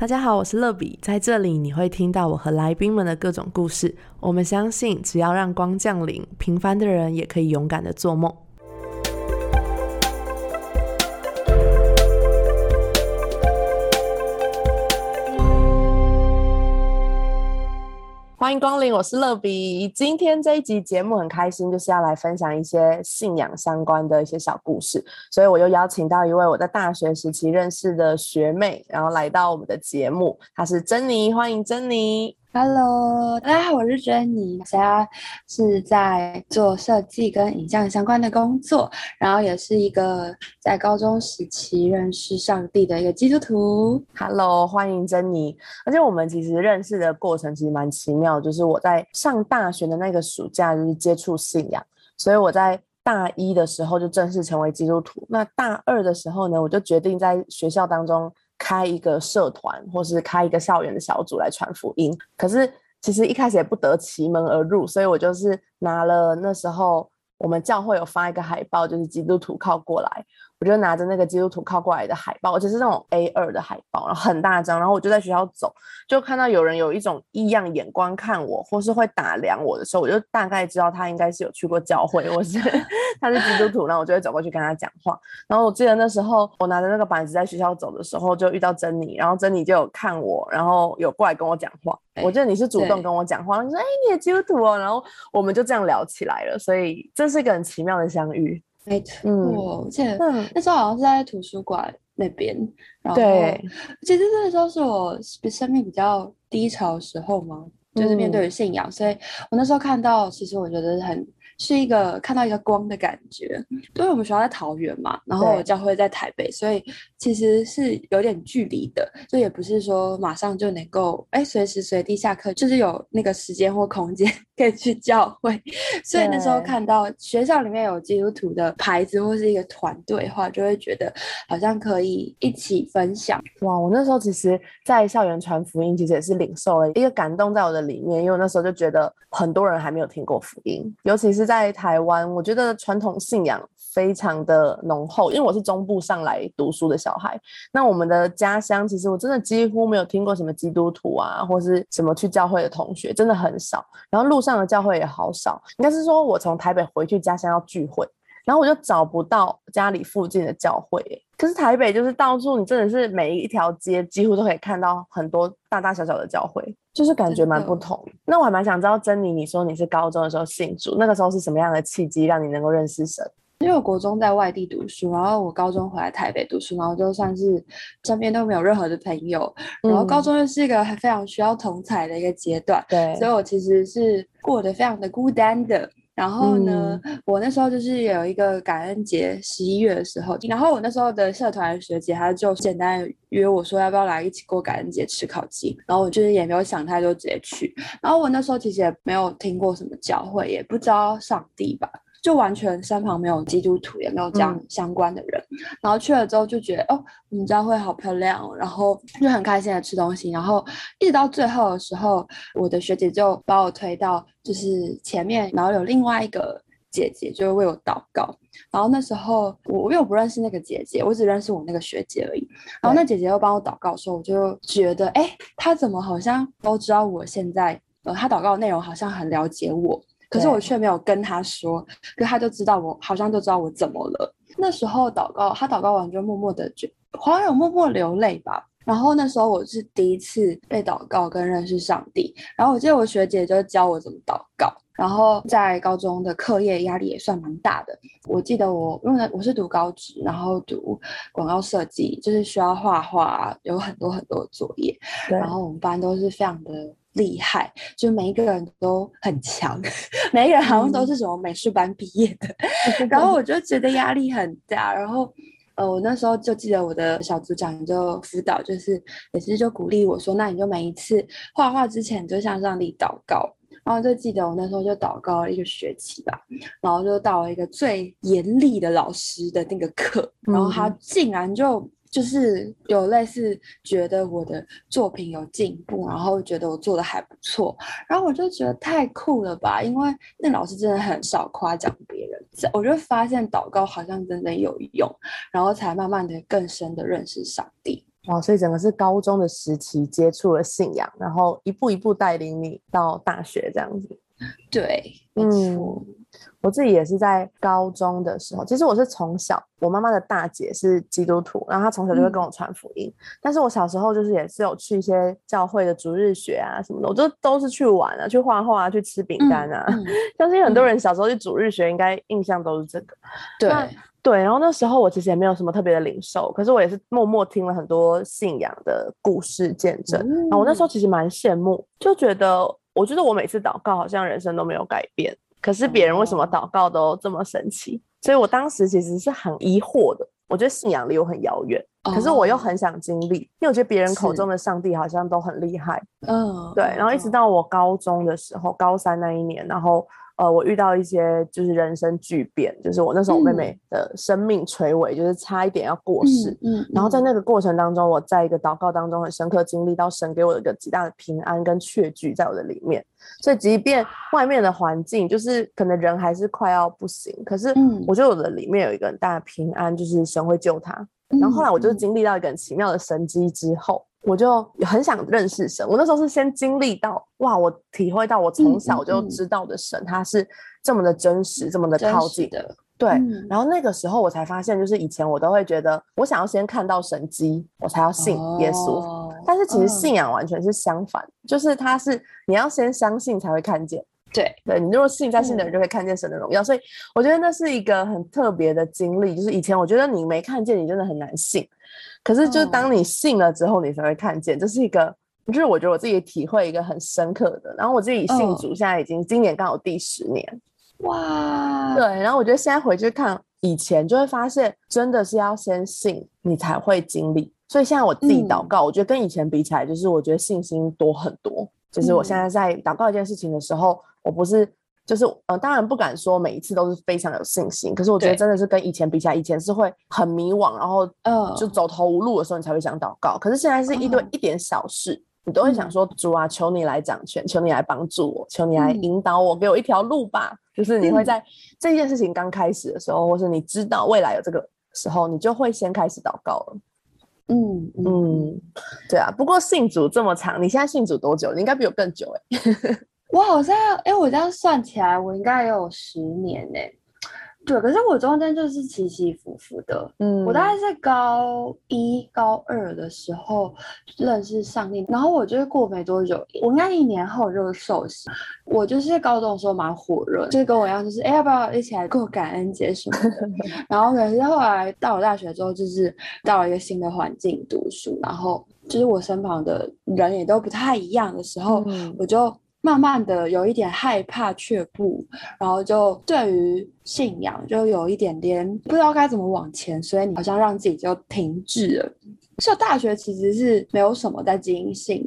大家好，我是乐比，在这里你会听到我和来宾们的各种故事。我们相信，只要让光降临，平凡的人也可以勇敢的做梦。欢迎光临，我是乐比。今天这一集节目很开心，就是要来分享一些信仰相关的一些小故事，所以我又邀请到一位我在大学时期认识的学妹，然后来到我们的节目，她是珍妮，欢迎珍妮。Hello，大家好，我是珍妮，现在是在做设计跟影像相关的工作，然后也是一个在高中时期认识上帝的一个基督徒。Hello，欢迎珍妮。而且我们其实认识的过程其实蛮奇妙，就是我在上大学的那个暑假就是接触信仰，所以我在大一的时候就正式成为基督徒。那大二的时候呢，我就决定在学校当中。开一个社团，或是开一个校园的小组来传福音。可是其实一开始也不得其门而入，所以我就是拿了那时候我们教会有发一个海报，就是基督徒靠过来。我就拿着那个基督徒靠过来的海报，而且是那种 A 二的海报，然后很大张。然后我就在学校走，就看到有人有一种异样眼光看我，或是会打量我的时候，我就大概知道他应该是有去过教会，或是 他是基督徒。然后我就会走过去跟他讲话。然后我记得那时候我拿着那个板子在学校走的时候，就遇到珍妮，然后珍妮就有看我，然后有过来跟我讲话。我记得你是主动跟我讲话，你说：“哎，你也基督徒哦。”然后我们就这样聊起来了。所以这是一个很奇妙的相遇。没错，而且那时候好像是在图书馆那边，然后其实那时候是我生命比较低潮的时候嘛，就是面对信仰，所以我那时候看到，其实我觉得很。是一个看到一个光的感觉，因为我们学校在桃园嘛，然后我教会在台北，所以其实是有点距离的，就也不是说马上就能够哎随时随地下课，就是有那个时间或空间可以去教会。所以那时候看到学校里面有基督徒的牌子或是一个团队的话，就会觉得好像可以一起分享。哇，我那时候其实，在校园传福音，其实也是领受了一个感动在我的里面，因为我那时候就觉得很多人还没有听过福音，尤其是。在台湾，我觉得传统信仰非常的浓厚，因为我是中部上来读书的小孩。那我们的家乡，其实我真的几乎没有听过什么基督徒啊，或是什么去教会的同学，真的很少。然后路上的教会也好少，应该是说我从台北回去家乡要聚会。然后我就找不到家里附近的教会，可是台北就是到处，你真的是每一条街几乎都可以看到很多大大小小的教会，就是感觉蛮不同。那我还蛮想知道，珍妮，你说你是高中的时候信主，那个时候是什么样的契机让你能够认识神？因为我国中在外地读书，然后我高中回来台北读书，然后就算是身边都没有任何的朋友，然后高中又是一个非常需要同彩的一个阶段，对，所以我其实是过得非常的孤单的。然后呢，我那时候就是有一个感恩节，十一月的时候，然后我那时候的社团学姐，她就简单约我说要不要来一起过感恩节吃烤鸡，然后我就是也没有想太多，直接去。然后我那时候其实也没有听过什么教会，也不知道上帝吧。就完全身旁没有基督徒，也没有这样相关的人，然后去了之后就觉得哦，我们教会好漂亮，然后就很开心的吃东西，然后一直到最后的时候，我的学姐就把我推到就是前面，然后有另外一个姐姐就为我祷告，然后那时候我因为我不认识那个姐姐，我只认识我那个学姐而已，然后那姐姐又帮我祷告的时候，我就觉得哎，她怎么好像都知道我现在，呃，她祷告的内容好像很了解我。可是我却没有跟他说，可他就知道我好像就知道我怎么了。那时候祷告，他祷告完就默默的就好像有默默流泪吧。然后那时候我是第一次被祷告跟认识上帝。然后我记得我学姐就教我怎么祷告。然后在高中的课业压力也算蛮大的。我记得我因为我是读高职，然后读广告设计，就是需要画画，有很多很多的作业。然后我们班都是非常的。厉害，就每一个人都很强，每一个人好像都是什么美术班毕业的，然后我就觉得压力很大。然后，呃，我那时候就记得我的小组长就辅导，就是也是就鼓励我说：“那你就每一次画画之前就向上帝祷告。”然后就记得我那时候就祷告了一个学期吧，然后就到了一个最严厉的老师的那个课，然后他竟然就。就是有类似觉得我的作品有进步，然后觉得我做的还不错，然后我就觉得太酷了吧，因为那老师真的很少夸奖别人，我就发现祷告好像真的有用，然后才慢慢的更深的认识上帝。哇，所以整个是高中的时期接触了信仰，然后一步一步带领你到大学这样子。对，没错。我自己也是在高中的时候，其实我是从小，我妈妈的大姐是基督徒，然后她从小就会跟我传福音。但是我小时候就是也是有去一些教会的逐日学啊什么的，我就都是去玩啊，去画画啊，去吃饼干啊。相信很多人小时候去逐日学，应该印象都是这个。对对，然后那时候我其实也没有什么特别的领受，可是我也是默默听了很多信仰的故事见证。然后我那时候其实蛮羡慕，就觉得我觉得我每次祷告好像人生都没有改变。可是别人为什么祷告都这么神奇？所以我当时其实是很疑惑的。我觉得信仰离我很遥远，可是我又很想经历，因为我觉得别人口中的上帝好像都很厉害。嗯，对。然后一直到我高中的时候，高三那一年，然后。呃，我遇到一些就是人生巨变，就是我那时候我妹妹的生命垂危，就是差一点要过世。嗯，然后在那个过程当中，我在一个祷告当中很深刻经历到神给我一个极大的平安跟确据在我的里面。所以即便外面的环境就是可能人还是快要不行，可是我觉得我的里面有一个很大的平安，就是神会救他。然后后来我就经历到一个很奇妙的神机之后。我就很想认识神。我那时候是先经历到，哇，我体会到我从小就知道的神，他是这么的真实，这么的靠近的。对。然后那个时候我才发现，就是以前我都会觉得，我想要先看到神迹，我才要信耶稣。但是其实信仰完全是相反，就是他是你要先相信才会看见。对。对你如果信在信的人，就会看见神的荣耀。所以我觉得那是一个很特别的经历。就是以前我觉得你没看见，你真的很难信。可是，就是当你信了之后，你才会看见，这是一个，就是我觉得我自己体会一个很深刻的。然后我自己信主，现在已经今年刚好第十年，哇，对。然后我觉得现在回去看以前，就会发现真的是要先信，你才会经历。所以现在我自己祷告，我觉得跟以前比起来，就是我觉得信心多很多。就是我现在在祷告一件事情的时候，我不是。就是呃，当然不敢说每一次都是非常有信心，可是我觉得真的是跟以前比起来，以前是会很迷惘，然后呃，就走投无路的时候，你才会想祷告。可是现在是一堆一点小事，你都会想说主啊，求你来掌权，求你来帮助我，求你来引导我，给我一条路吧。就是你会在这件事情刚开始的时候，或是你知道未来有这个时候，你就会先开始祷告了。嗯嗯，对啊。不过信主这么长，你现在信主多久？你应该比我更久哎。我好像，哎，我这样算起来，我应该也有十年呢。对，可是我中间就是起起伏伏的。嗯，我大概是高一、高二的时候认识上帝，然后我就是过没多久，我应该一年后就受洗。我就是高中的时候蛮火热，就是跟我一样，就是哎，要不要一起来过感恩节什么的。然后可是后来到了大学之后，就是到了一个新的环境读书，然后就是我身旁的人也都不太一样的时候，我就。慢慢的有一点害怕却步，然后就对于信仰就有一点点不知道该怎么往前，所以你好像让自己就停滞了。所以大学其实是没有什么在经营信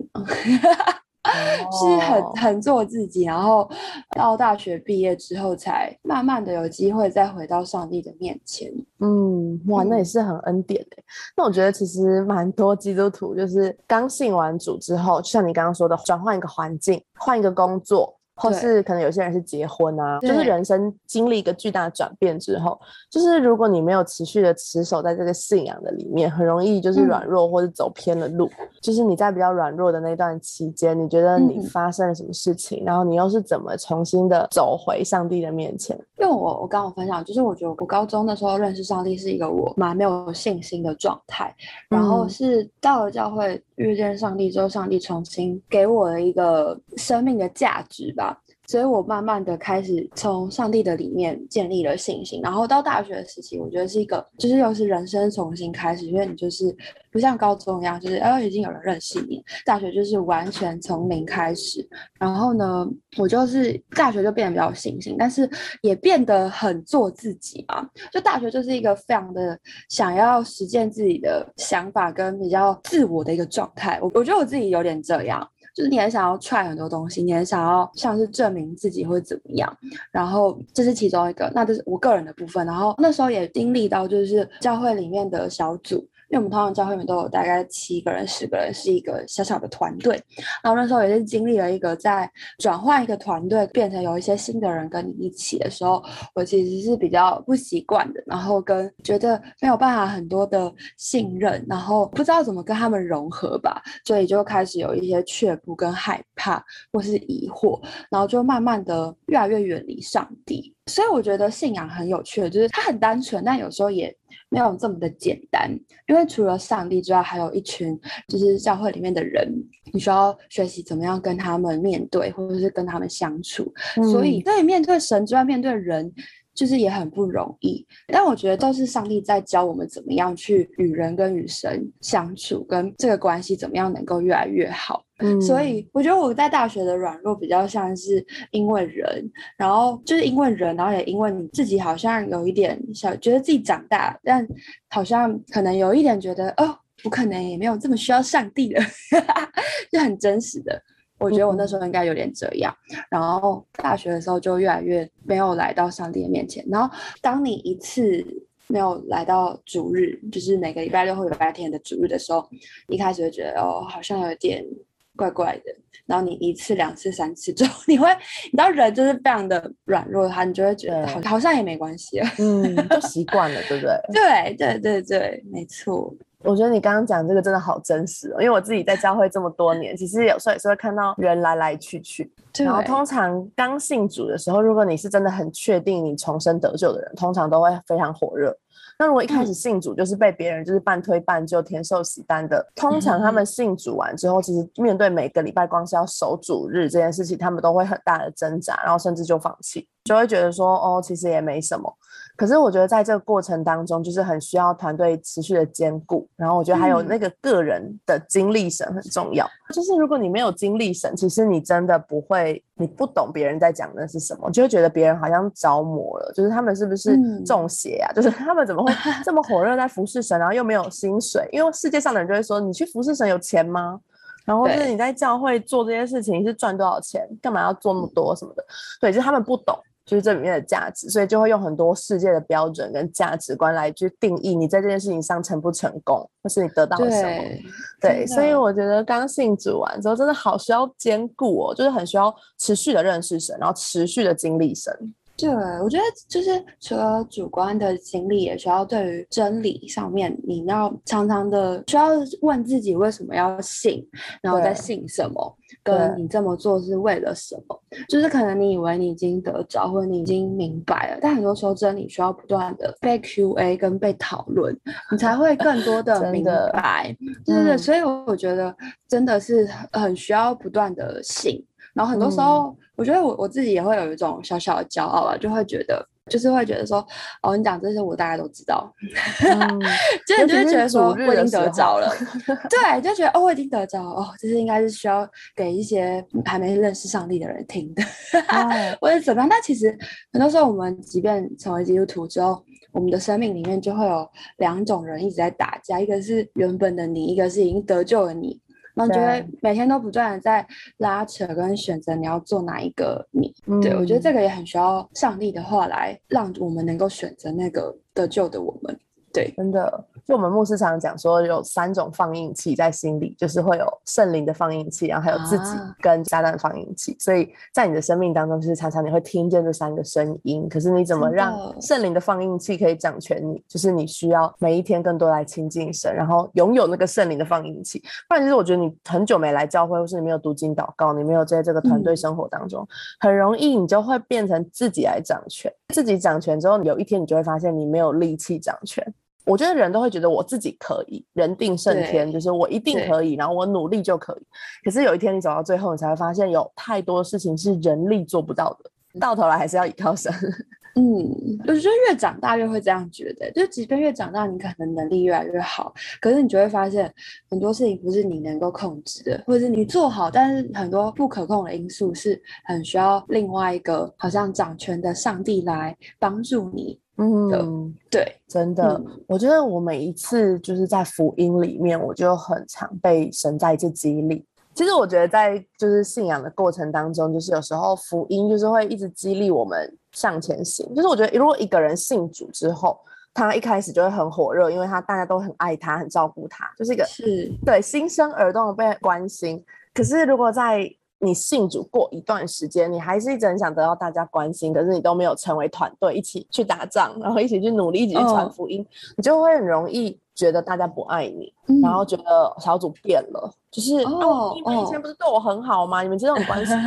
是很很做自己，然后到大学毕业之后，才慢慢的有机会再回到上帝的面前。嗯，哇，那也是很恩典的。那我觉得其实蛮多基督徒就是刚信完主之后，就像你刚刚说的，转换一个环境，换一个工作。或是可能有些人是结婚啊，就是人生经历一个巨大的转变之后，就是如果你没有持续的持守在这个信仰的里面，很容易就是软弱或者走偏了路。就是你在比较软弱的那段期间，你觉得你发生了什么事情，然后你又是怎么重新的走回上帝的面前？因为我我刚刚分享，就是我觉得我高中的时候认识上帝是一个我蛮没有信心的状态，然后是到了教会遇见上帝之后，上帝重新给我了一个生命的价值吧。所以我慢慢的开始从上帝的里面建立了信心，然后到大学的时期，我觉得是一个，就是又是人生重新开始，因为你就是不像高中一样，就是哎已经有人认识你，大学就是完全从零开始。然后呢，我就是大学就变得比较有信心，但是也变得很做自己嘛。就大学就是一个非常的想要实践自己的想法跟比较自我的一个状态。我我觉得我自己有点这样。就是你很想要 try 很多东西，你很想要像是证明自己会怎么样，然后这是其中一个，那这是我个人的部分。然后那时候也经历到，就是教会里面的小组因为我们通常教会里面都有大概七个人、十个人，是一个小小的团队。然后那时候也是经历了一个在转换一个团队，变成有一些新的人跟你一起的时候，我其实是比较不习惯的，然后跟觉得没有办法很多的信任，然后不知道怎么跟他们融合吧，所以就开始有一些却步跟害怕或是疑惑，然后就慢慢的越来越远离上帝。所以我觉得信仰很有趣，就是它很单纯，但有时候也没有这么的简单。因为除了上帝之外，还有一群就是教会里面的人，你需要学习怎么样跟他们面对，或者是跟他们相处。所以，对面对神之外，面对人。就是也很不容易，但我觉得都是上帝在教我们怎么样去与人跟与神相处，跟这个关系怎么样能够越来越好。嗯，所以我觉得我在大学的软弱比较像是因为人，然后就是因为人，然后也因为你自己好像有一点小觉得自己长大，但好像可能有一点觉得哦，我可能也没有这么需要上帝了，就很真实的。我觉得我那时候应该有点这样，然后大学的时候就越来越没有来到上帝的面前。然后当你一次没有来到主日，就是每个礼拜六或礼拜天的主日的时候，一开始会觉得哦，好像有点怪怪的。然后你一次、两次、三次之后，你会，你知道人就是非常的软弱，他你就会觉得好好像也没关系了，嗯，就习惯了，对不对？对对对对，没错。我觉得你刚刚讲这个真的好真实哦，因为我自己在教会这么多年，其实有时候也是会看到人来来去去。然后通常刚信主的时候，如果你是真的很确定你重生得救的人，通常都会非常火热。那如果一开始信主就是被别人就是半推半就、填寿喜单的，通常他们信主完之后，其实面对每个礼拜光是要守主日这件事情，他们都会很大的挣扎，然后甚至就放弃，就会觉得说哦，其实也没什么。可是我觉得在这个过程当中，就是很需要团队持续的兼顾，然后我觉得还有那个个人的精力神很重要。就是如果你没有精力神，其实你真的不会，你不懂别人在讲的是什么，就会觉得别人好像着魔了，就是他们是不是中邪啊？就是他们怎么会 这么火热在服侍神，然后又没有薪水？因为世界上的人就会说，你去服侍神有钱吗？然后就是你在教会做这些事情是赚多少钱？干嘛要做那么多什么的？对，就是他们不懂。就是这里面的价值，所以就会用很多世界的标准跟价值观来去定义你在这件事情上成不成功，或是你得到了什么。对，所以我觉得刚信主完之后，真的好需要兼顾哦，就是很需要持续的认识神，然后持续的经历神。对，我觉得就是除了主观的经历，也需要对于真理上面，你要常常的需要问自己为什么要信，然后再信什么，跟你这么做是为了什么。就是可能你以为你已经得着，或者你已经明白了，但很多时候真理需要不断的被 Q&A 跟被讨论，你才会更多的明白。对对对，所以我觉得真的是很需要不断的信。然后很多时候，我觉得我我自己也会有一种小小的骄傲啊，就会觉得，就是会觉得说，哦，你讲这些我大家都知道，真的就会觉得说我已经得着了，对，就觉得哦，我已经得着哦，这是应该是需要给一些还没认识上帝的人听的，或者怎么样？但其实很多时候，我们即便成为基督徒之后，我们的生命里面就会有两种人一直在打架，一个是原本的你，一个是已经得救的你。然后就会每天都不断的在拉扯跟选择你要做哪一个你，对我觉得这个也很需要上帝的话来让我们能够选择那个得救的我们，对，真的。就我们牧师常常讲说，有三种放映器在心里，就是会有圣灵的放映器，然后还有自己跟撒旦放映器。所以在你的生命当中，就是常常你会听见这三个声音。可是你怎么让圣灵的放映器可以掌权你？就是你需要每一天更多来亲近神，然后拥有那个圣灵的放映器。不然，其实我觉得你很久没来教会，或是你没有读经祷告，你没有在这个团队生活当中，很容易你就会变成自己来掌权。自己掌权之后，有一天你就会发现你没有力气掌权。我觉得人都会觉得我自己可以，人定胜天，就是我一定可以，然后我努力就可以。可是有一天你走到最后，你才会发现有太多事情是人力做不到的，到头来还是要依靠神。嗯，我觉得越长大越会这样觉得，就即便越长大，你可能能力越来越好，可是你就会发现很多事情不是你能够控制的，或者是你做好，但是很多不可控的因素是很需要另外一个好像掌权的上帝来帮助你。嗯，对，真的，我觉得我每一次就是在福音里面，我就很常被神在这激励。其实我觉得在就是信仰的过程当中，就是有时候福音就是会一直激励我们向前行。就是我觉得如果一个人信主之后，他一开始就会很火热，因为他大家都很爱他，很照顾他，就是一个是对新生儿都能被关心。可是如果在你信主过一段时间，你还是一直很想得到大家关心，可是你都没有成为团队一起去打仗，然后一起去努力，一起去传福音，你就会很容易觉得大家不爱你，然后觉得小组变了，就是哦，你们以前不是对我很好吗？你们这种关系。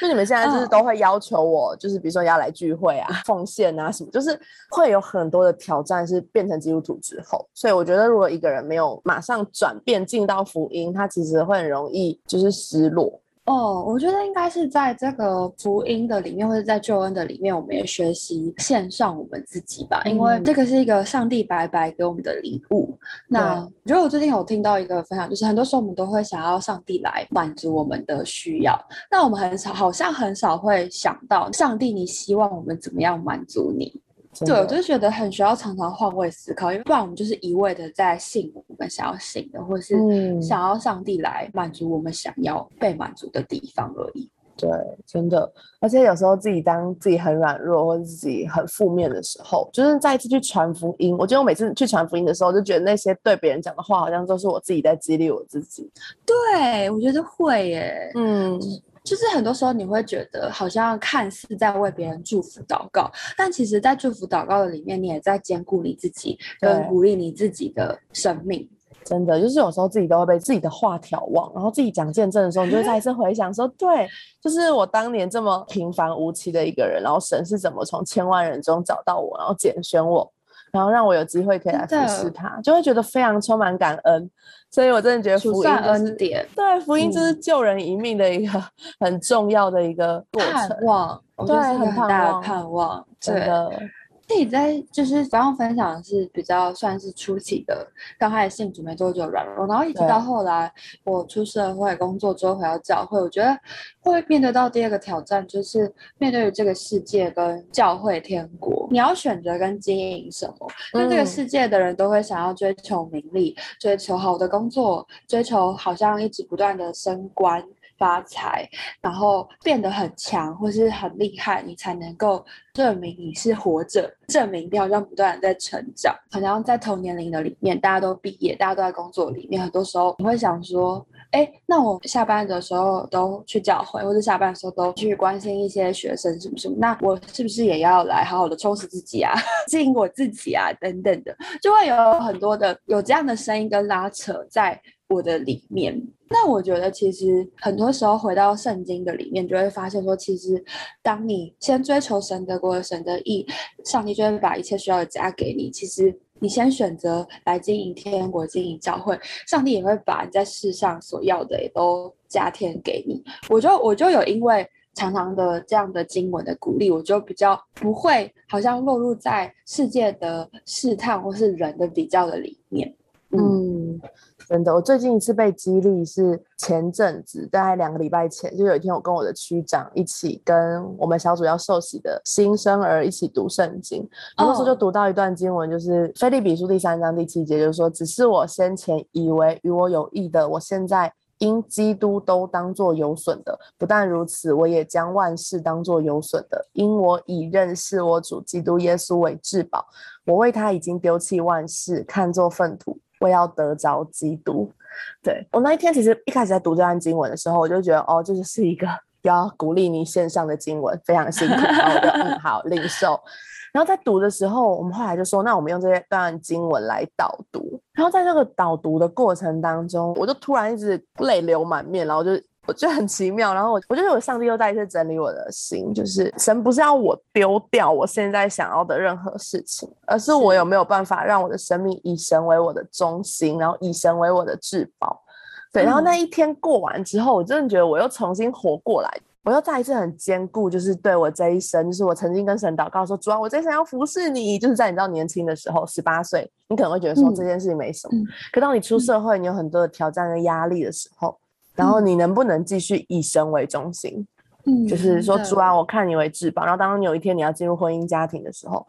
就你们现在就是都会要求我，就是比如说要来聚会啊、奉献啊什么，就是会有很多的挑战。是变成基督徒之后，所以我觉得如果一个人没有马上转变进到福音，他其实会很容易就是失落。哦，我觉得应该是在这个福音的里面，或者在救恩的里面，我们也学习献上我们自己吧，因为这个是一个上帝白白给我们的礼物。那我觉得我最近有听到一个分享，就是很多时候我们都会想要上帝来满足我们的需要，那我们很少，好像很少会想到上帝，你希望我们怎么样满足你？对，我就觉得很需要常常换位思考，因为不然我们就是一味的在信我们想要信的，或者是想要上帝来满足我们想要被满足的地方而已。对，真的，而且有时候自己当自己很软弱或者自己很负面的时候，就是再一次去传福音。我觉得我每次去传福音的时候，就觉得那些对别人讲的话，好像都是我自己在激励我自己。对，我觉得会耶。嗯。就是很多时候你会觉得好像看似在为别人祝福祷告，但其实，在祝福祷告的里面，你也在兼顾你自己，跟鼓励你自己的生命。真的，就是有时候自己都会被自己的话挑旺，然后自己讲见证的时候，你就会再一次回想说，对，就是我当年这么平凡无奇的一个人，然后神是怎么从千万人中找到我，然后拣选我。然后让我有机会可以来服侍他，就会觉得非常充满感恩。所以我真的觉得福音恩典，对福音就是救人一命的一个很重要的一个过程。盼望，对，很大的盼望，真的。自己在就是刚刚分享的是比较算是初期的，刚开始信主没多久软弱，然后一直到后来我出社会工作之后回到教会，我觉得会面对到第二个挑战，就是面对这个世界跟教会天国，你要选择跟经营什么？因为这个世界的人都会想要追求名利，追求好的工作，追求好像一直不断的升官。发财，然后变得很强或是很厉害，你才能够证明你是活着，证明你好像不断的在成长。好像在同年龄的里面，大家都毕业，大家都在工作里面，很多时候你会想说，哎，那我下班的时候都去教会，或者下班的时候都去关心一些学生什么什么，那我是不是也要来好好的充实自己啊，经营我自己啊，等等的，就会有很多的有这样的声音跟拉扯在。我的里面，那我觉得其实很多时候回到圣经的里面，就会发现说，其实当你先追求神的国、神的意，上帝就会把一切需要的加给你。其实你先选择来经营天国、经营教会，上帝也会把你在世上所要的也都加添给你。我就我就有因为常常的这样的经文的鼓励，我就比较不会好像落入在世界的试探或是人的比较的里面。嗯。真的，我最近一次被激励是前阵子，大概两个礼拜前，就有一天我跟我的区长一起跟我们小组要受洗的新生儿一起读圣经，那时候就读到一段经文，就是《菲利比书》第三章第七节，就是说，只是我先前以为与我有益的，我现在因基督都当作有损的；不但如此，我也将万事当作有损的，因我已认识我主基督耶稣为至宝，我为他已经丢弃万事，看作粪土。我要得着基督，对我那一天其实一开始在读这段经文的时候，我就觉得哦，这就是一个要鼓励你线上的经文，非常辛苦，然后我就嗯好领受。然后在读的时候，我们后来就说，那我们用这些段经文来导读。然后在这个导读的过程当中，我就突然一直泪流满面，然后就。我觉得很奇妙，然后我我觉得我上帝又再一次整理我的心，就是神不是要我丢掉我现在想要的任何事情，而是我有没有办法让我的生命以神为我的中心，然后以神为我的至宝。对，然后那一天过完之后，我真的觉得我又重新活过来，我又再一次很坚固，就是对我这一生，就是我曾经跟神祷告说，主啊，我这一生要服侍你，就是在你知道年轻的时候，十八岁，你可能会觉得说这件事情没什么，可当你出社会，你有很多的挑战跟压力的时候。然后你能不能继续以神为中心？嗯，就是说主啊，我看你为至宝。然后当你有一天你要进入婚姻家庭的时候，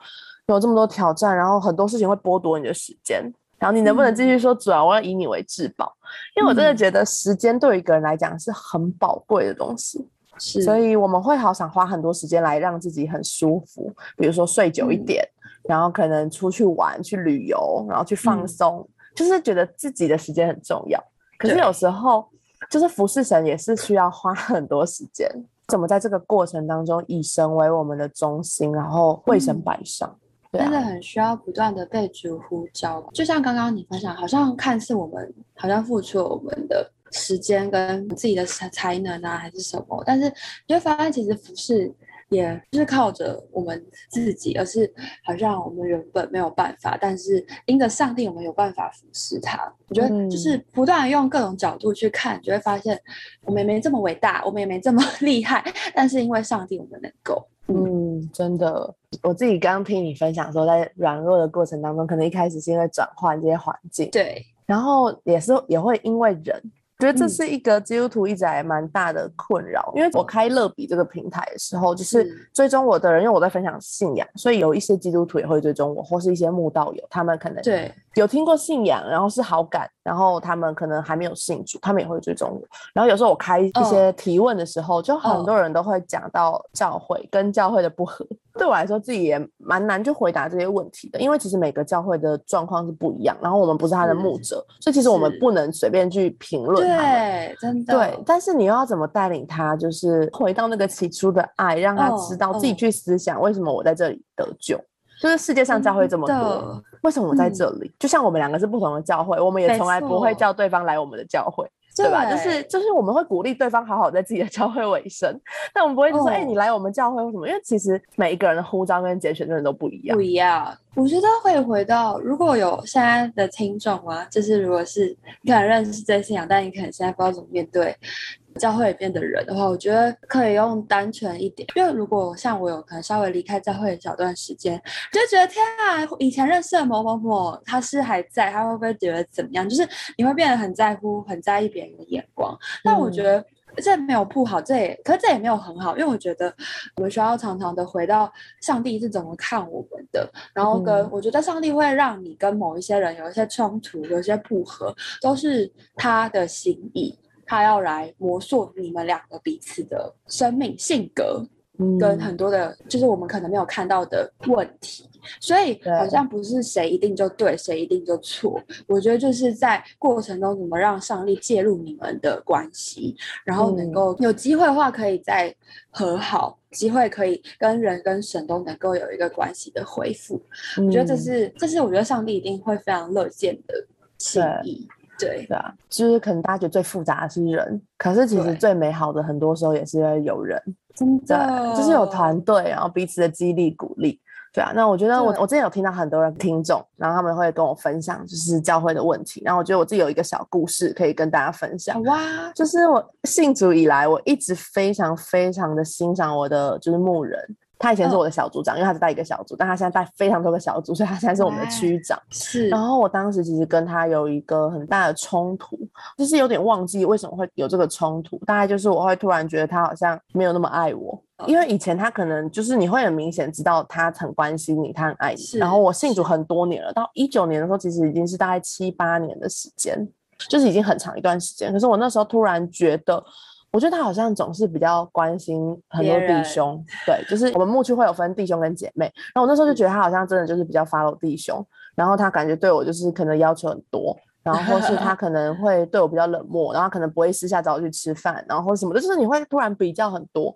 有这么多挑战，然后很多事情会剥夺你的时间。然后你能不能继续说主啊，我要以你为至宝？因为我真的觉得时间对一个人来讲是很宝贵的东西，是。所以我们会好想花很多时间来让自己很舒服，比如说睡久一点。然后可能出去玩、去旅游，然后去放嗯松，就是觉得自己的时间很重要。可是有时候，就是服侍神也是需要花很多时间。怎么在这个过程当中以神为我们的中心，然后为神嗯摆上？真的很需要不断的被主呼召。就像刚刚你分享，好像看似我们好像付出了我们的时间跟自己的才才能啊，还是什么，但是你会发现其实服饰也不是靠着我们自己，而是好像我们原本没有办法，但是因着上帝，我们有办法服侍他。我觉得嗯就是不断的用各种角度去看，就会发现我们也没这么伟大，我们也没这么 厉害，但是因为上帝，我们能够。嗯，真的，我自己刚刚听你分享说，在软弱的过程当中，可能一开始是因为转换这些环境，对，然后也是也会因为人，觉得这嗯。是一个基督徒一直还蛮大的困扰。因为我开乐比这个平台的时候，就是是追踪我的人，因为我在分享信仰，所以有一些基督徒也会追踪我，或是一些慕道友，他们可能对，有听过信仰，然后是好感，然后他们可能还没有信主，他们也会追踪我。然后有时候我开一些提问的时候，就很嗯多人都会讲到教会跟教会的不合。对我来说，自己也蛮难去回答这些问题的，因为其实每个教会的状况是不一样，然后我们不是他的牧者，所以其实我们不能随便去评论他们。对，真的，对，但是你又要怎么带领他，就是回到那个起初的爱，让他知嗯道自己嗯去思想为什么我在这里得救。就是世界上教会这么多，为什么我在嗯这里？就像我们两个是不同的教会，我们也从来不会叫对方来我们的教会，对吧？就是就是我们会鼓励对方好好在自己的教会委身，但我们不会就说，哎、哦你来我们教会为什么？因为其实每一个人的呼召跟拣选真的都不一样不。一样。我觉得会回到，如果有现在的听众啊，就是如果是你可能认识这些信仰，但你可能现在不知道怎么面对教会里边的人的话，我觉得可以用单纯一点。因为如果像我有可能稍微离开教会一小段时间，就觉得天啊，以前认识的某某某，他是还在，他会不会觉得怎么样？就是你会变得很在乎、很在意别人的眼光。但我觉嗯得。这没有不好，这也可这也没有很好，因为我觉得我们需要常常的回到上帝是怎么看我们的，然后跟、嗯我觉得上帝会让你跟某一些人有一些冲突，有一些不合，都是他的心意，他要来磨塑你们两个彼此的生命性格，跟嗯很多的，就是我们可能没有看到的问题，所以好像不是谁一定就对，谁一定就错。我觉得就是在过程中怎么让上帝介入你们的关系，然后能嗯够有机会的话，可以再和好，机会可以跟人跟神都能够有一个关系的恢复。我觉得这嗯是，这是我觉得上帝一定会非常乐见的心意。对对啊，就是可能大家觉得最复杂的是人，可是其实最美好的很多时候也是因为有人，真，的就是有团队，然后彼此的激励鼓励。对啊，那我觉得我我之前有听到很多人听众，然后他们会跟我分享就是教会的问题，然后我觉得我自己有一个小故事可以跟大家分享。哇，就是我信主以来，我一直非常非常的欣赏我的就是牧人。他以前是嗯我的小组长，因为他是带一个小组，但他现在带非常多个小组，所以他现在是我们的区长。是，然后我当时其实跟他有一个很大的冲突，就是有点忘记为什么会有这个冲突。大概就是我会突然觉得他好像没有那么爱我，因为以前他可能就是你会很明显知道他很关心你，他很爱你。然后我信主很多年了，到一九年的时候，其实已经是大概七八年的时间，就是已经很长一段时间。可是我那时候突然觉得。我觉得他好像总是比较关心很多弟兄，对，就是我们牧区会有分弟兄跟姐妹，然后我那时候就觉得他好像真的就是比较 follow 弟兄，然后他感觉对我就是可能要求很多，然后或是他 可能会对我比较冷漠，然后可能不会私下找我去吃饭，然后什么的，就是你会突然比较很多。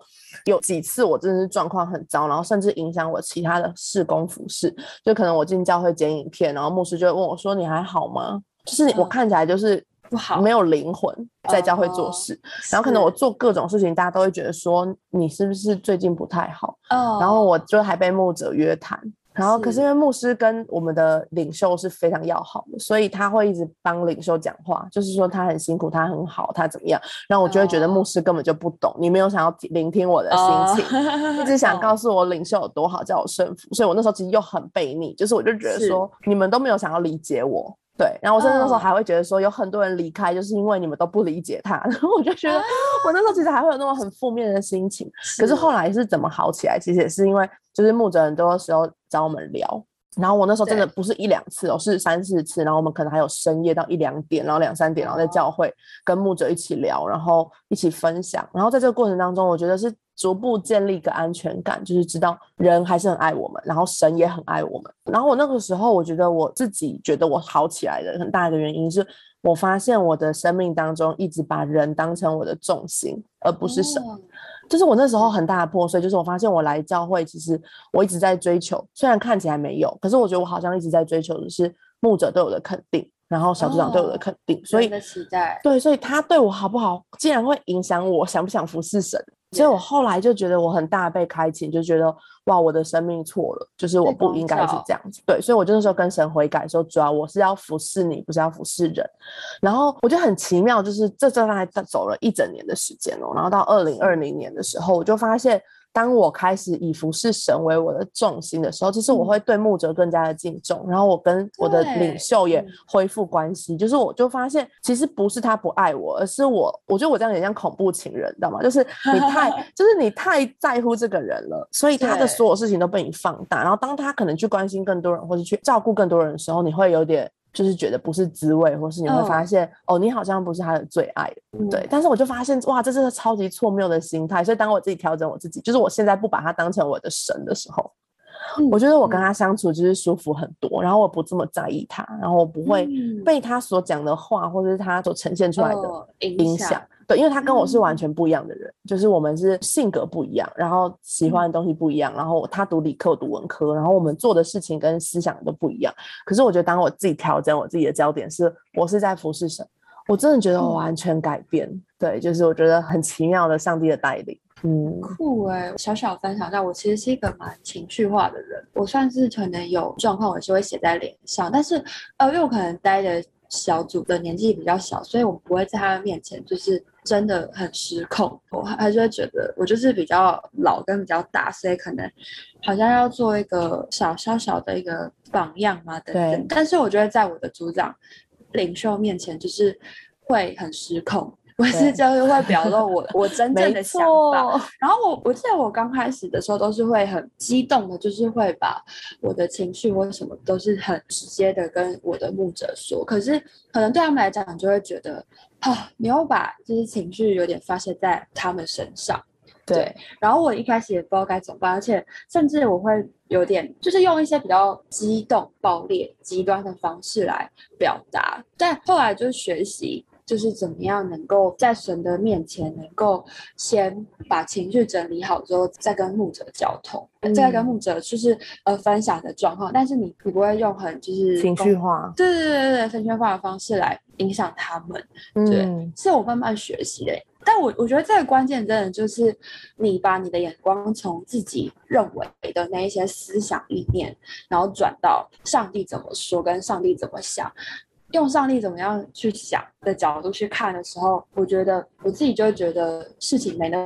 有几次我真的是状况很糟，然后甚至影响我其他的事工服饰，就可能我进教会剪影片，然后牧师就会问我说：“你还好吗？”就是你我嗯看起来就是不好没有灵魂在教会做哦事，然后可能我做各种事情，大家都会觉得说你是不是最近不太好？哦，然后我就还被牧者约谈，然后可是是因为牧师跟我们的领袖是非常要好的，所以他会一直帮领袖讲话，就是说他很辛苦，他很好，他怎么样，然后我就会觉得哦牧师根本就不懂，你没有想要聆听我的心情。一直想告诉 诉我领袖有多好，叫我顺服，所以我那时候其实又很悖逆，就是我就觉得说你们都没有想要理解我，对，然后我甚至那时候哦还会觉得说有很多人离开，就是因为你们都不理解他，然 后我就觉得啊我那时候其实还会有那种很负面的心情，可是后来是怎么好起来？其实也是因为就是牧者很多时候找我们聊，然后我那时候真的不是一两次哦，是三四次，然后我们可能还有深夜到一两点，然后两三点，然后在哦。教会跟牧者一起聊，然后一起分享，然后在这个过程当中，我觉得是逐步建立一个安全感，就是知道人还是很爱我们，然后神也很爱我们。然后我那个时候，我觉得我自己觉得我好起来的很大的原因是，我发现我的生命当中一直把人当成我的重心，而不是神。就是我那时候很大的破碎，就是我发现我来教会，其实我一直在追求，虽然看起来没有，可是我觉得我好像一直在追求的是牧者对我的肯定。然后小组长对我的肯定，所以对，所以他对我好不好，竟然会影响我想不想服侍神。所以我后来就觉得我很大被开启，就觉得哇，我的生命错了，就是我不应该是这样子。对，所以我就那时候跟神悔改说，主要我是要服侍你，不是要服侍人。然后我觉得很奇妙，就是这这大概走了一整年的时间哦。然后到二零二零年的时候，我就发现。当我开始以服侍神为我的重心的时候，其实我会对牧者更加的敬重，然后我跟我的领袖也恢复关系。就是我就发现，其实不是他不爱我，而是我，我觉得我这样有点像恐怖情人，知道吗？就是你太，就是你太在乎这个人了，所以他的所有事情都被你放大。然后当他可能去关心更多人，或者去照顾更多人的时候，你会有点。就是觉得不是滋味，或是你会发现哦，你好像不是他的最爱，对。但是我就发现哇，这是个超级错谬的心态。所以当我自己调整我自己，就是我现在不把他当成我的神的时候，我觉得我跟他相处就是舒服很多。然后我不这么在意他，然后我不会被他所讲的话，或者是他所呈现出来的影响。对，因为他跟我是完全不一样的人，就是我们是性格不一样，然后喜欢的东西不一样，然后他读理科，我读文科，然后我们做的事情跟思想都不一样。可是我觉得，当我自己调整我自己的焦点，是我是在服侍神，我真的觉得我完全改变。对，就是我觉得很奇妙的上帝的带领。嗯，酷哎！小小分享一下，我其实是一个蛮情绪化的人，我算是可能有状况，我是会写在脸上，但是呃，因为我可能待的。小组的年纪比较小，所以我不会在他们面前就是真的很失控。我还是会觉得我就是比较老跟比较大，所以可能好像要做一个小小小的一个榜样嘛等等。但是我觉得在我的组长领袖面前，就是会很失控。我是就是会表露我 我真正的想法，然后我我记得我刚开始的时候都是会很激动的，就是会把我的情绪或什么都是很直接的跟我的牧者说，可是可能对他们来讲就会觉得啊，你要把这些情绪有点发泄在他们身上，对，然后我一开始也不知道该怎么办，而且甚至我会有点就是用一些比较激动、爆裂、极端的方式来表达，但后来就是学习。就是怎么样能够在神的面前，能够先把情绪整理好之后，再跟牧者交通，再跟牧者就是呃分享的状况。但是你你不会用很就是情绪化，对对对对情绪化的方式来影响他们。对，是我慢慢学习的。但我我觉得这个关键真的就是你把你的眼光从自己认为的那一些思想里面，然后转到上帝怎么说，跟上帝怎么想。用上帝怎么样去想的角度去看的时候，我觉得我自己就会觉得事情没那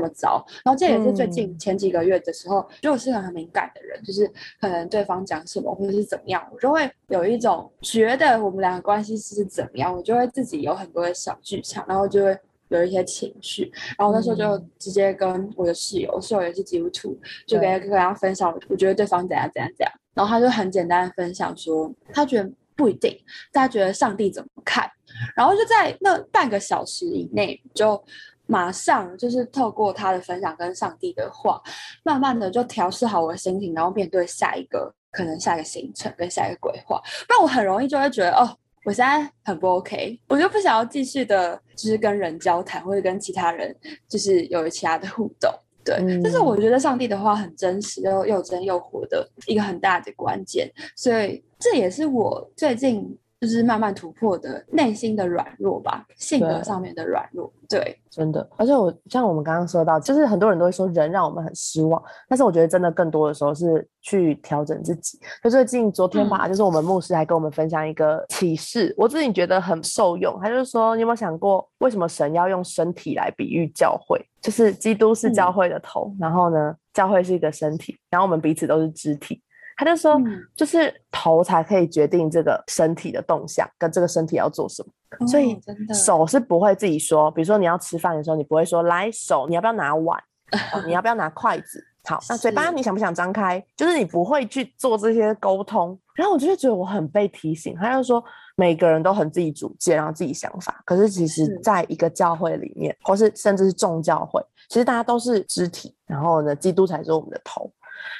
么糟。然后这也是最近前几个月的时候，就我是很敏感的人，就是可能对方讲什么或者是怎么样，我就会有一种觉得我们两个关系是怎么样，我就会自己有很多的小剧场，然后就会有一些情绪。然后那时候就直接跟我的室友，室友也是基督徒，就跟跟他分享，我觉得对方怎样怎样怎样。然后他就很简单的分享说，他觉得。不一定，大家觉得上帝怎么看？然后就在那半个小时以内，就马上就是透过他的分享跟上帝的话，慢慢的就调试好我的心情，然后面对下一个可能下一个行程跟下一个规划。不然我很容易就会觉得，哦，我现在很不 OK，我就不想要继续的，就是跟人交谈或者跟其他人就是有其他的互动。对，但是我觉得上帝的话很真实，又又真又活的一个很大的关键，所以这也是我最近。就是慢慢突破的内心的软弱吧，性格上面的软弱，对，真的。而且我像我们刚刚说到，就是很多人都会说人让我们很失望，但是我觉得真的更多的时候是去调整自己。就最近昨天吧，就是我们牧师还跟我们分享一个启示，我自己觉得很受用。他就是说，你有没有想过，为什么神要用身体来比喻教会？就是基督是教会的头，然后呢，教会是一个身体，然后我们彼此都是肢体。他就说，就是头才可以决定这个身体的动向，跟这个身体要做什么。所以手是不会自己说，比如说你要吃饭的时候，你不会说来手，你要不要拿碗？你要不要拿筷子？好，那嘴巴你想不想张开？就是你不会去做这些沟通，然后我就会觉得我很被提醒。他就说每个人都很自己主见，然后自己想法，可是其实在一个教会里面，或是甚至是众教会，其实大家都是肢体，然后呢，基督才是我们的头。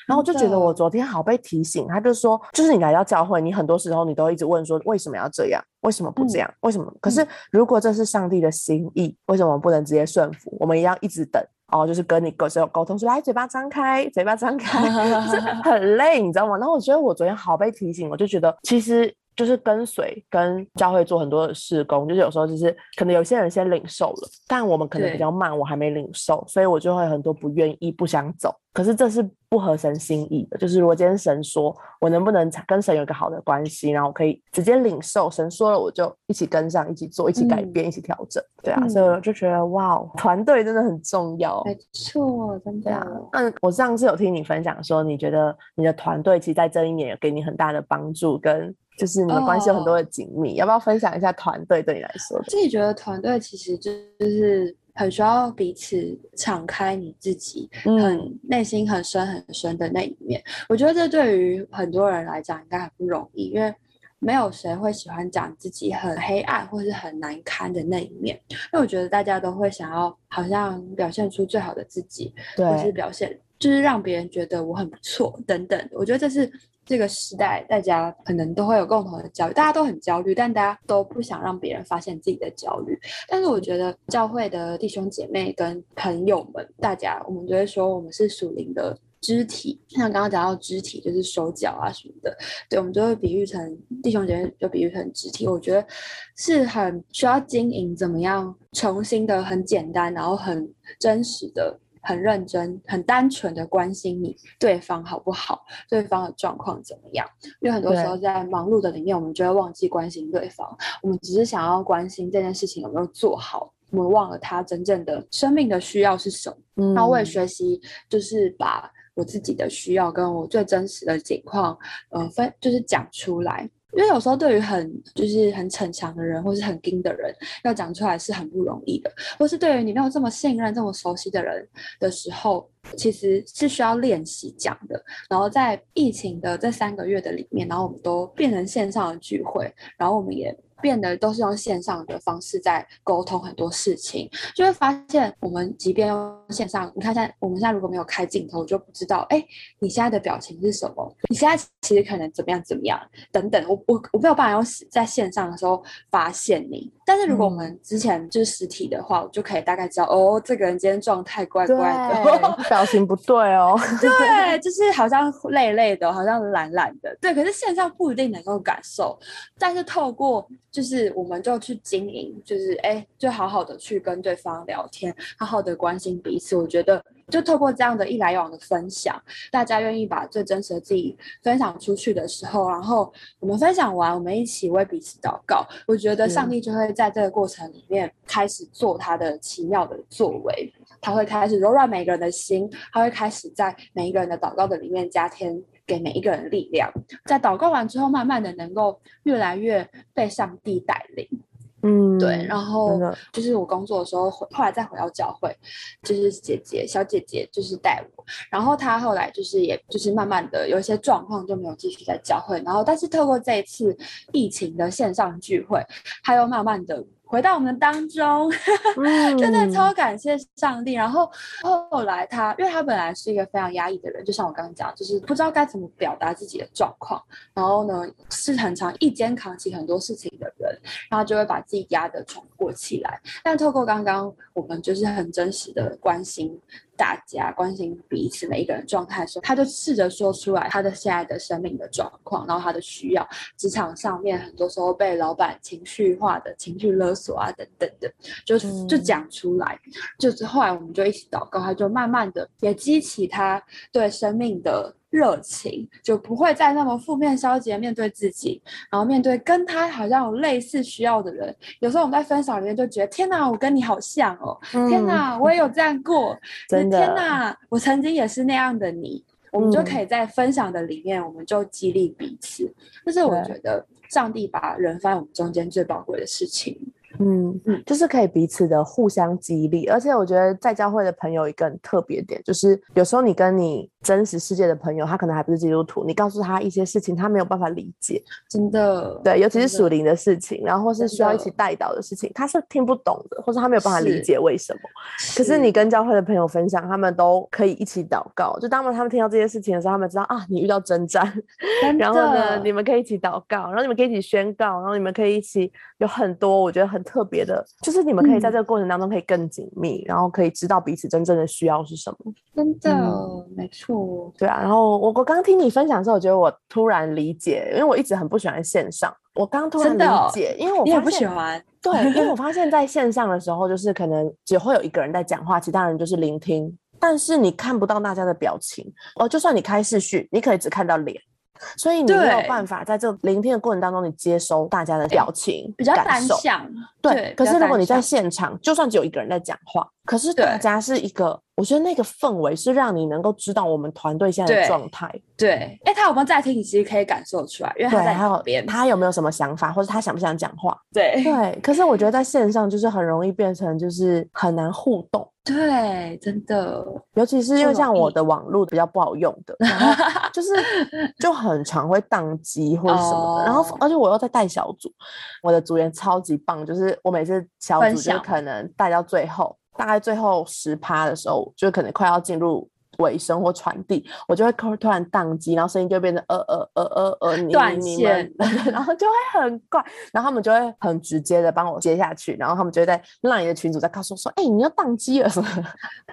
然后我就觉得我昨天好被提醒，他就说，就是你来到教会，你很多时候你都一直问说，为什么要这样？为什么不这嗯样？为什么？可是如果这是上帝的心意，为什么不能直接顺服？我们一样一直等哦，就是跟你沟沟沟通说，来，嘴巴张开，嘴巴张开，就是很累，你知道吗？然后我觉得我昨天好被提醒，我就觉得其实。就是跟随跟教会做很多的事工，就是有时候就是可能有些人先领受了，但我们可能比较慢，我还没领受，所以我就会很多不愿意、不想走。可是这是不合神心意的，就是如果今天神说我能不能跟神有一个好的关系，然后我可以直接领受，神说了我就一起跟上，一起做，一起改嗯变，一起调整。对啊，所以我就觉得哇，哦团队真的很重要。没错，真的对啊，嗯，我上次有听你分享说，你觉得你的团队其实在这一年有给你很大的帮助，跟就是你们关系有很多的紧密，要不要分享一下团队对你来说？自己觉得团队其实就是很需要彼此敞开你自己，嗯很内心很深很深的那一面。我觉得这对于很多人来讲应该很不容易，因为没有谁会喜欢讲自己很黑暗或是很难堪的那一面。因为我觉得大家都会想要好像表现出最好的自己，或是，表现，就是让别人觉得我很不错等等。我觉得这是这个时代大家可能都会有共同的焦虑，大家都很焦虑，但大家都不想让别人发现自己的焦虑。但是我觉得教会的弟兄姐妹跟朋友们，大家我们就会说我们是属灵的。肢体，像刚刚讲到肢体，就是手脚啊什么的，对，我们就会比喻成弟兄姐妹，就比喻成肢体。我觉得是很需要经营，怎么样重新的很简单，然后很真实的、很认真、很单纯的关心你对方好不好，对方的状况怎么样。因为很多时候在忙碌的里面，我们就会忘记关心对方，我们只是想要关心这件事情有没有做好。我们忘了他真正的生命的需要是什么。嗯然后我也学习，就是把我自己的需要跟我最真实的情况，呃，分就是讲出来。因为有时候对于很就是很逞强的人，或是很硬的人，要讲出来是很不容易的。或是对于你没有这么信任、这么熟悉的人的时候，其实是需要练习讲的。然后在疫情的这三个月的里面，然后我们都变成线上的聚会，然后我们也变得都是用线上的方式在沟通很多事情，就会发现我们即便用线上，你看现在我们现在如果没有开镜头，就不知道哎你现在的表情是什么，你现在其实可能怎么样怎么样？等等，我我我没有办法用在线上的时候发现你，但是如果我们之前就是实体的话，我就可以大概知道哦，这个人今天状态怪怪的。表情不对哦。对，就是好像累累的，好像懒懒的。对，可是线上不一定能够感受，但是透过就是我们就去经营，就是哎，就好好的去跟对方聊天，好好的关心彼此。我觉得就透过这样的一来一往的分享，大家愿意把最真实的自己分享出去的时候，然后我们分享完，我们一起为彼此祷告。我觉得上嗯帝就会在这个过程里面开始做他的奇妙的作为。他会开始柔软每个人的心，他会开始在每一个人的祷告的里面加添给每一个人力量。在祷告完之后，慢慢的能够越来越被上帝带领。嗯，对，然后就是我工作的时候，回后来再回到教会，就是姐姐小姐姐就是带我，然后她后来就是也就是慢慢的有一些状况就没有继续在教会，然后但是透过这一次疫情的线上聚会，她又慢慢的回到我们当中，嗯 真的超感谢上帝。然后后来他，因为他本来是一个非常压抑的人，就像我刚刚讲，就是不知道该怎么表达自己的状况，然后呢是很常一肩扛起很多事情的人，然后就会把自己压得喘不过气来。但透过刚刚我们就是很真实的关心大家，关心彼此每一个人状态的时候，他就试着说出来他的现在的生命的状况，然后他的需要，职场上面很多时候被老板情绪化的情绪勒索啊等等的，就就嗯讲出来。就是后来我们就一起祷告，他就慢慢的也激起他对生命的热情，就不会再那么负面消极的面对自己，然后面对跟他好像有类似需要的人。有时候我们在分享里面就觉得，天哪，我跟你好像哦，天嗯哪，我也有这样过，真的天哪，我曾经也是那样的你。我们就可嗯以在分享的里面，我们就激励彼此。这是我觉得上帝把人放在我们中间最宝贵的事情。嗯嗯就是可以彼此的互相激励，而且我觉得在教会的朋友一个很特别点，就是有时候你跟你真实世界的朋友，他可能还不是基督徒，你告诉他一些事情，他没有办法理解，真的，对，尤其是属灵的事情，然后或是需要一起带导的事情，他是听不懂的，或是他没有办法理解为什么。可是你跟教会的朋友分享，他们都可以一起祷告。就当他们听到这些事情的时候，他们知道啊，你遇到征战，然后呢，你们可以一起祷告，然后你们可以一起宣告，然后你们可以一起有很多我觉得很特别的，就是你们可以在嗯这个过程当中可以更紧密，然后可以知道彼此真正的需要是什么。真的、嗯没错，对啊，然后我我刚听你分享的时候，我觉得我突然理解，因为我一直很不喜欢线上，我刚突然理解，因为我也不发现喜欢，对，因为我 发现在线上的时候，就是可能只会有一个人在讲话，其他人就是聆听，但是你看不到大家的表情。哦，就算你开视讯，你可以只看到脸，所以你没有办法在这个聆听的过程当中，你接收大家的表情、比较感受。单向，对，可是如果你在现场，就算只有一个人在讲话，可是大家是一个，我觉得那个氛围是让你能够知道我们团队现在的状态。对，哎，他有没有在听？你其实可以感受出来，因为在你还有旁边。他有没有什么想法，或者他想不想讲话？对对，可是我觉得在线上就是很容易变成就是很难互动。对，真的，尤其是因为像我的网络比较不好用的，然后 就是就很常会宕机或者什么的。然后哦而且我又在带小组，我的组员超级棒，就是我每次小组就可能带到最后，大概最后十趴的时候，就可能快要进入。尾声或传递，我就会突突然宕机，然后声音就变成呃呃呃呃呃，你断你线们，然后就会很怪，然后他们就会很直接的帮我接下去，然后他们就会在 LINE 的群主在告诉我说，哎、你要宕机了什么的，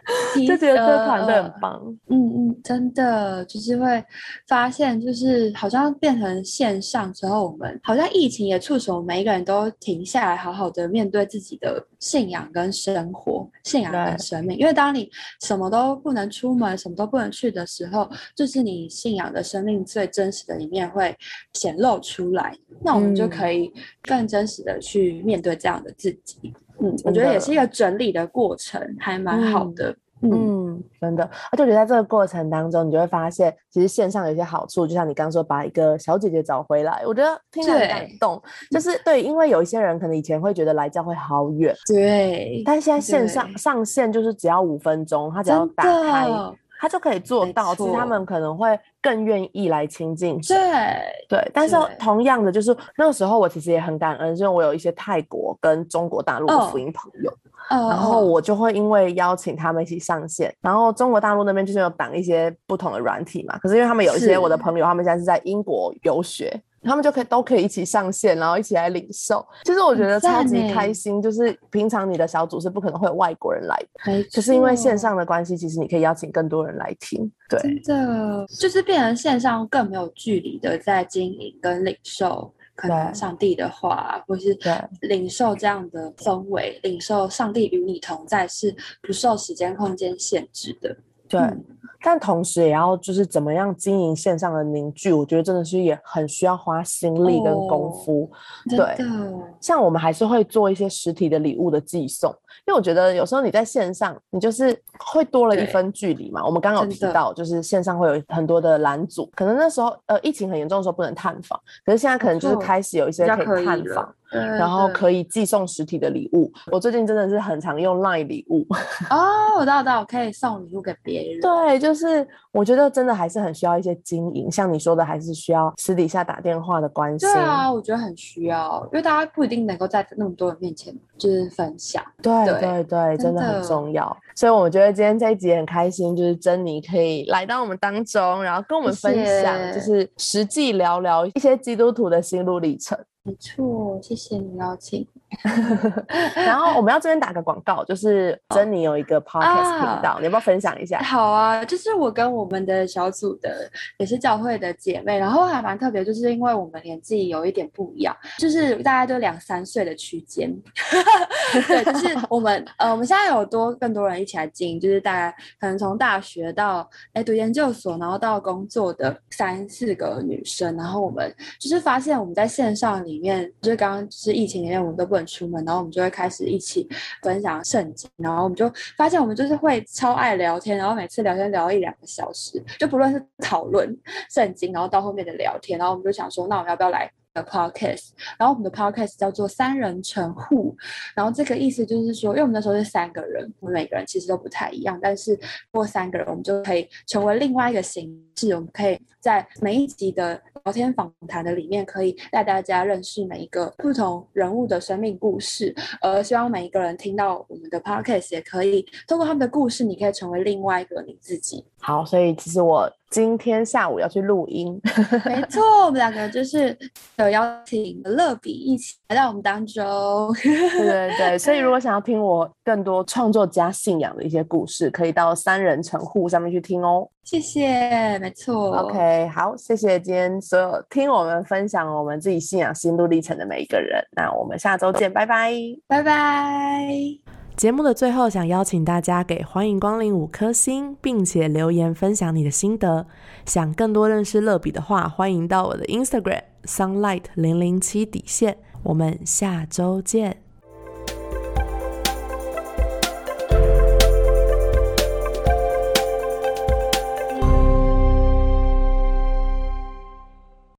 就觉得这个团队很呃棒。嗯嗯，真的就是会发现，就是好像变成线上之后，我们好像疫情也促使我们每一个人都停下来，好好的面对自己的信仰跟生活、信仰跟对生命。因为当你什么都不能出门、什么都不能去的时候，就是你信仰的生命最真实的一面会显露出来。那我们就嗯可以更真实的去面对这样的自己。嗯，我觉得也是一个整理的过程，还蛮好嗯的。嗯嗯，真的，而且我觉得在这个过程当中，你就会发现，其实线上有一些好处，就像你刚刚说，把一个小姐姐找回来，我觉得听了很感动。就是对，因为有一些人可能以前会觉得来教会好远，对，但现在线上上线就是只要五分钟，他只要打开，的，他就可以做到。其实他们可能会更愿意来亲近神。对，对，但是同样的，就是那个时候我其实也很感恩，因为我有一些泰国跟中国大陆的福哦音朋友，然然后我就会因为邀请他们一起上线，然后中国大陆那边就是有挡一些不同的软体嘛，可是因为他们有一些我的朋友，他们现在是在英国游学。他们就可以都可以一起上线，然后一起来领受。其实我觉得超级开心，就是平常你的小组是不可能会有外国人来的，可是因为线上的关系，其实你可以邀请更多人来听。对，真的就是变成线上更没有距离的在经营跟领受。可能上帝的话，或是对领受这样的氛围，领受上帝与你同在，是不受时间空间限制的。对。嗯但同时也要就是怎么样经营线上的凝聚，我觉得真的是也很需要花心力跟功哦夫。真对，像我们还是会做一些实体的礼物的寄送，因为我觉得有时候你在线上，你就是会多了一分距离嘛。我们刚刚有提到，就是线上会有很多的拦阻，可能那时候呃疫情很严重的时候不能探访，可是现在可能就是开始有一些可以探访。然后可以寄送实体的礼物，我最近真的是很常用 LINE 礼物。哦，我知道，我知道，可以送礼物给别人。对，就是我觉得真的还是很需要一些经营，像你说的，还是需要私底下打电话的关心。对啊，我觉得很需要，因为大家不一定能够在那么多人面前就是分享。对对对对，真真的很重要。所以我觉得今天这一集也很开心，就是珍妮可以来到我们当中，然后跟我们分享，就是实际聊聊一些基督徒的心路历程。没错，谢谢你邀请。然后我们要这边打个广告，就是珍妮有一个 podcast 频啊道，你要不要分享一下？好啊，就是我跟我们的小组的也是教会的姐妹，然后还蛮特别，就是因为我们年纪有一点不一样，就是大概都两三岁的区间。对，就是我们呃，我们现在有多更多人一起来经营，就是大概可能从大学到哎读研究所，然后到工作的三四个女生，然后我们就是发现我们在线上里面，就是刚刚就是疫情里面我们都不能出门，然后我们就会开始一起分享圣经，然后我们就发现我们就是会超爱聊天，然后每次聊天聊一两个小时，就不论是讨论圣经，然后到后面的聊天，然后我们就想说，那我们要不要来的 podcast，然后我们的 podcast 叫做三人成户，然后这个意思就是说，因为我们那时候是三个人，我们每个人其实都不太一样，但是过三个人，我们就可以成为另外一个形式，我们可以在每一集的聊天访谈的里面，可以带大家认识每一个不同人物的生命故事，而希望每一个人听到我们的 podcast 也可以通过他们的故事，你可以成为另外一个你自己。好，所以其实我今天下午要去录音，没错，我们两个就是有邀请乐比一起来到我们当中。对对对，所以如果想要听我更多创作家信仰的一些故事，可以到三人成户上面去听哦。谢谢，没错。OK，好，谢谢今天所有听我们分享我们自己信仰心路历程的每一个人。那我们下周见，拜拜。拜拜。节目的最后，想邀请大家给欢迎光临五颗星，并且留言分享你的心得。想更多认识乐比的话，欢迎到我的 Instagram sunlight 零零七底线。我们下周见。